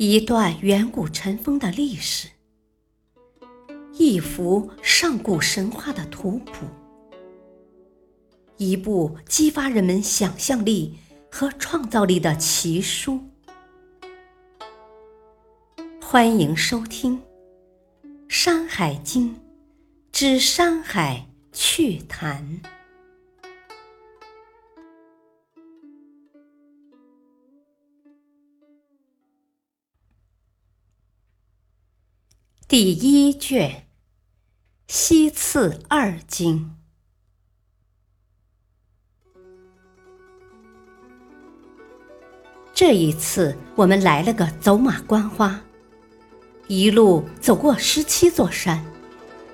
一段远古尘封的历史，一幅上古神话的图谱，一部激发人们想象力和创造力的奇书。欢迎收听《山海经》之《山海趣谈》。第一卷《西次二经》，这一次我们来了个走马观花，一路走过十七座山，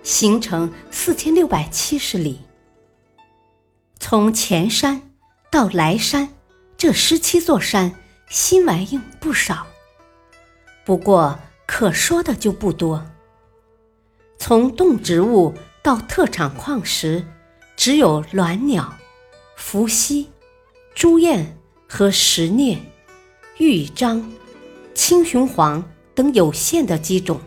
行程四千六百七十里。从前山到来山，这十七座山新玩意不少，不过。可说的就不多。从动植物到特产矿石，只有鸾鸟、伏羲、朱燕和石鹑、玉章、青雄黄等有限的几种，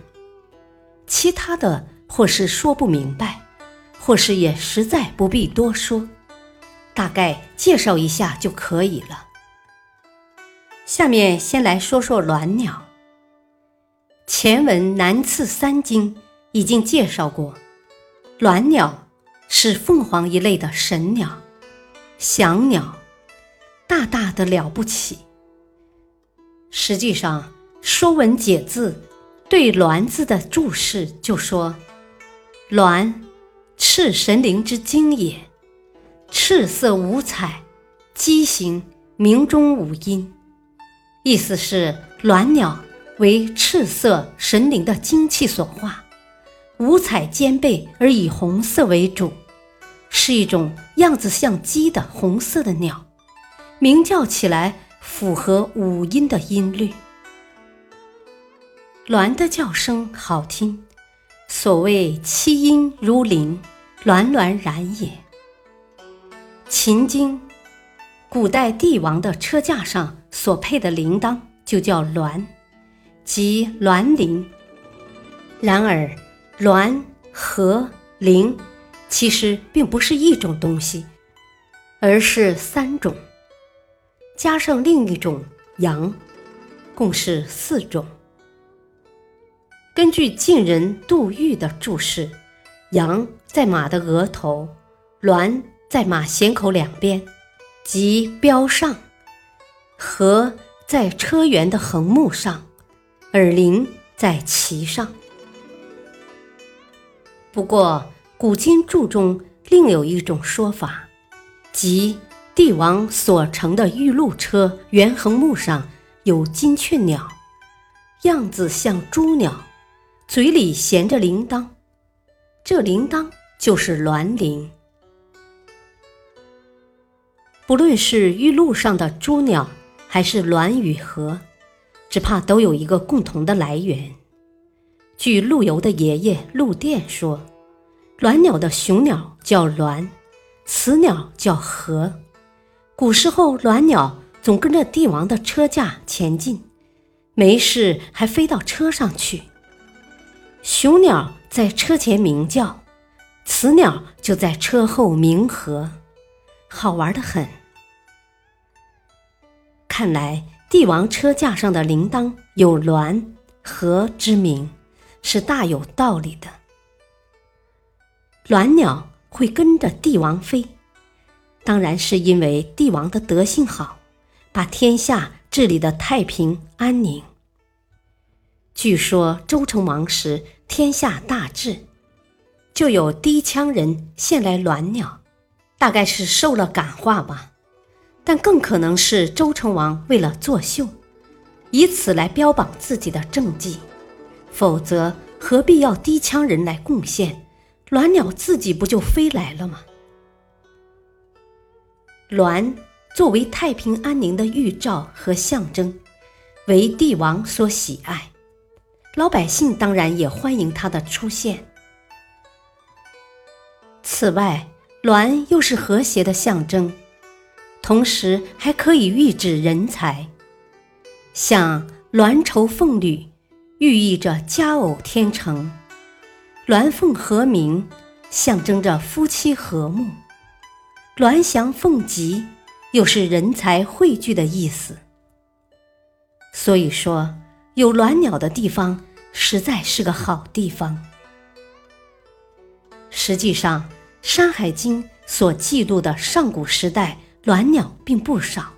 其他的或是说不明白，或是也实在不必多说，大概介绍一下就可以了。下面先来说说鸾鸟。前文南次三经已经介绍过，鸾鸟是凤凰一类的神鸟，翔鸟，大大的了不起。实际上，《说文解字》对“鸾”字的注释就说：“鸾，赤神灵之精也，赤色五彩，畸形，鸣中五音。”意思是鸾鸟。为赤色神灵的精气所化，五彩兼备而以红色为主，是一种样子像鸡的红色的鸟，鸣叫起来符合五音的音律。鸾的叫声好听，所谓七音如铃，鸾鸾然也。秦经，古代帝王的车架上所配的铃铛就叫鸾。即鸾铃。然而，鸾和铃其实并不是一种东西，而是三种，加上另一种羊，共是四种。根据晋人杜预的注释，羊在马的额头，鸾在马衔口两边，即标上；和在车辕的横木上。耳铃在其上。不过，古今注中另有一种说法，即帝王所乘的玉鹿车辕横木上有金雀鸟，样子像朱鸟，嘴里衔着铃铛，这铃铛就是鸾铃。不论是玉鹿上的朱鸟，还是鸾与鹤。只怕都有一个共同的来源。据陆游的爷爷陆佃说，鸾鸟的雄鸟叫鸾，雌鸟叫和。古时候，鸾鸟总跟着帝王的车驾前进，没事还飞到车上去。雄鸟在车前鸣叫，雌鸟就在车后鸣和，好玩的很。看来。帝王车架上的铃铛有鸾和之名，是大有道理的。鸾鸟会跟着帝王飞，当然是因为帝王的德性好，把天下治理的太平安宁。据说周成王时天下大治，就有低羌人献来鸾鸟，大概是受了感化吧。但更可能是周成王为了作秀，以此来标榜自己的政绩，否则何必要低羌人来贡献？鸾鸟自己不就飞来了吗？鸾作为太平安宁的预兆和象征，为帝王所喜爱，老百姓当然也欢迎它的出现。此外，鸾又是和谐的象征。同时还可以喻指人才，像鸾绸凤履，寓意着佳偶天成；鸾凤和鸣，象征着夫妻和睦；鸾翔凤集，又是人才汇聚的意思。所以说，有鸾鸟的地方，实在是个好地方。实际上，《山海经》所记录的上古时代鸾鸟并不少，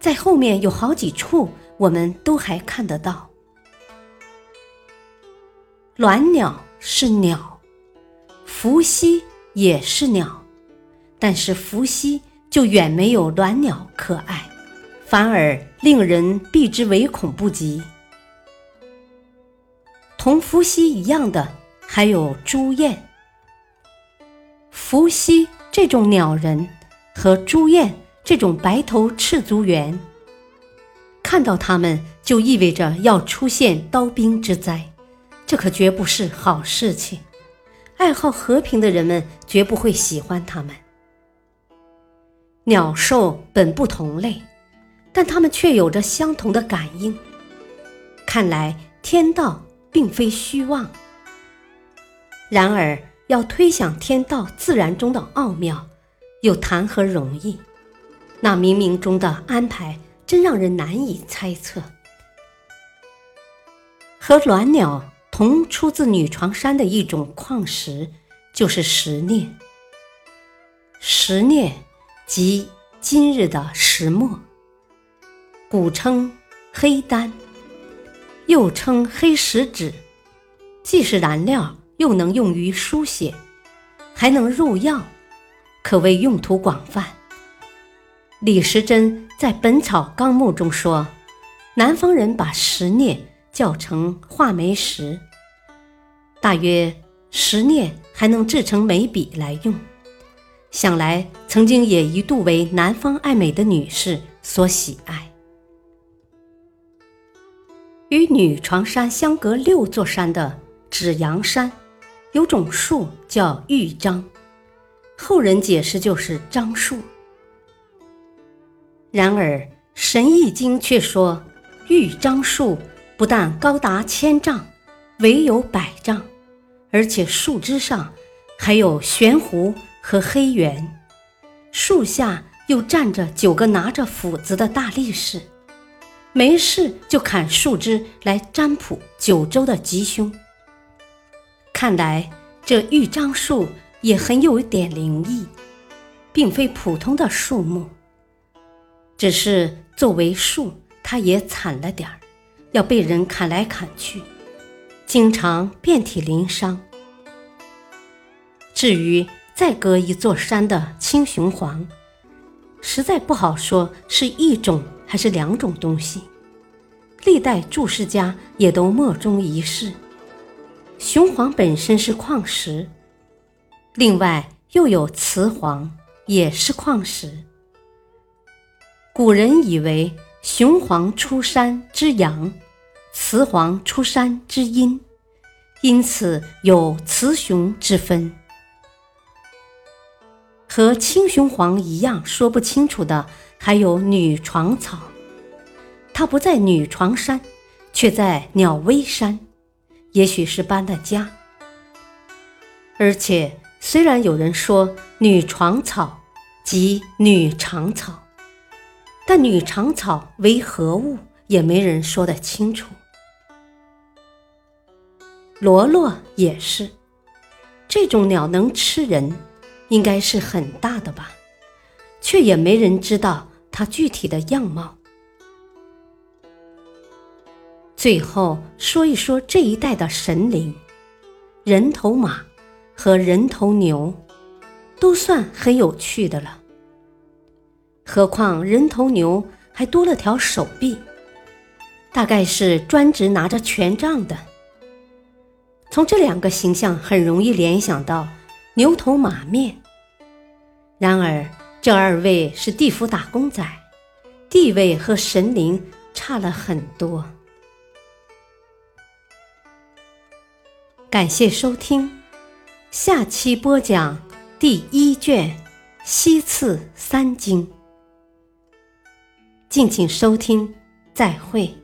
在后面有好几处，我们都还看得到。鸾鸟是鸟，伏羲也是鸟，但是伏羲就远没有鸾鸟可爱。反而令人避之唯恐不及。同伏羲一样的还有朱燕。伏羲这种鸟人和朱燕这种白头赤足猿，看到它们就意味着要出现刀兵之灾，这可绝不是好事情。爱好和平的人们绝不会喜欢它们。鸟兽本不同类。但它们却有着相同的感应，看来天道并非虚妄。然而，要推想天道自然中的奥妙，又谈何容易？那冥冥中的安排，真让人难以猜测。和鸾鸟同出自女床山的一种矿石，就是石镍。石镍即今日的石墨。古称黑丹，又称黑石脂，既是燃料，又能用于书写，还能入药，可谓用途广泛。李时珍在《本草纲目》中说，南方人把石镍叫成画眉石，大约石镍还能制成眉笔来用，想来曾经也一度为南方爱美的女士所喜爱。与女床山相隔六座山的指阳山，有种树叫玉樟，后人解释就是樟树。然而《神异经》却说，玉樟树不但高达千丈，唯有百丈，而且树枝上还有悬壶和黑猿，树下又站着九个拿着斧子的大力士。没事就砍树枝来占卜九州的吉凶。看来这玉樟树也很有点灵异，并非普通的树木。只是作为树，它也惨了点儿，要被人砍来砍去，经常遍体鳞伤。至于再隔一座山的青雄黄，实在不好说是一种。还是两种东西，历代注释家也都莫衷一是。雄黄本身是矿石，另外又有雌黄，也是矿石。古人以为雄黄出山之阳，雌黄出山之阴，因此有雌雄之分。和青雄黄一样说不清楚的。还有女床草，它不在女床山，却在鸟微山，也许是搬了家。而且，虽然有人说女床草即女长草，但女长草为何物，也没人说得清楚。罗罗也是，这种鸟能吃人，应该是很大的吧。却也没人知道它具体的样貌。最后说一说这一代的神灵，人头马和人头牛，都算很有趣的了。何况人头牛还多了条手臂，大概是专职拿着权杖的。从这两个形象很容易联想到牛头马面。然而。这二位是地府打工仔，地位和神灵差了很多。感谢收听，下期播讲第一卷《西次三经》，敬请收听，再会。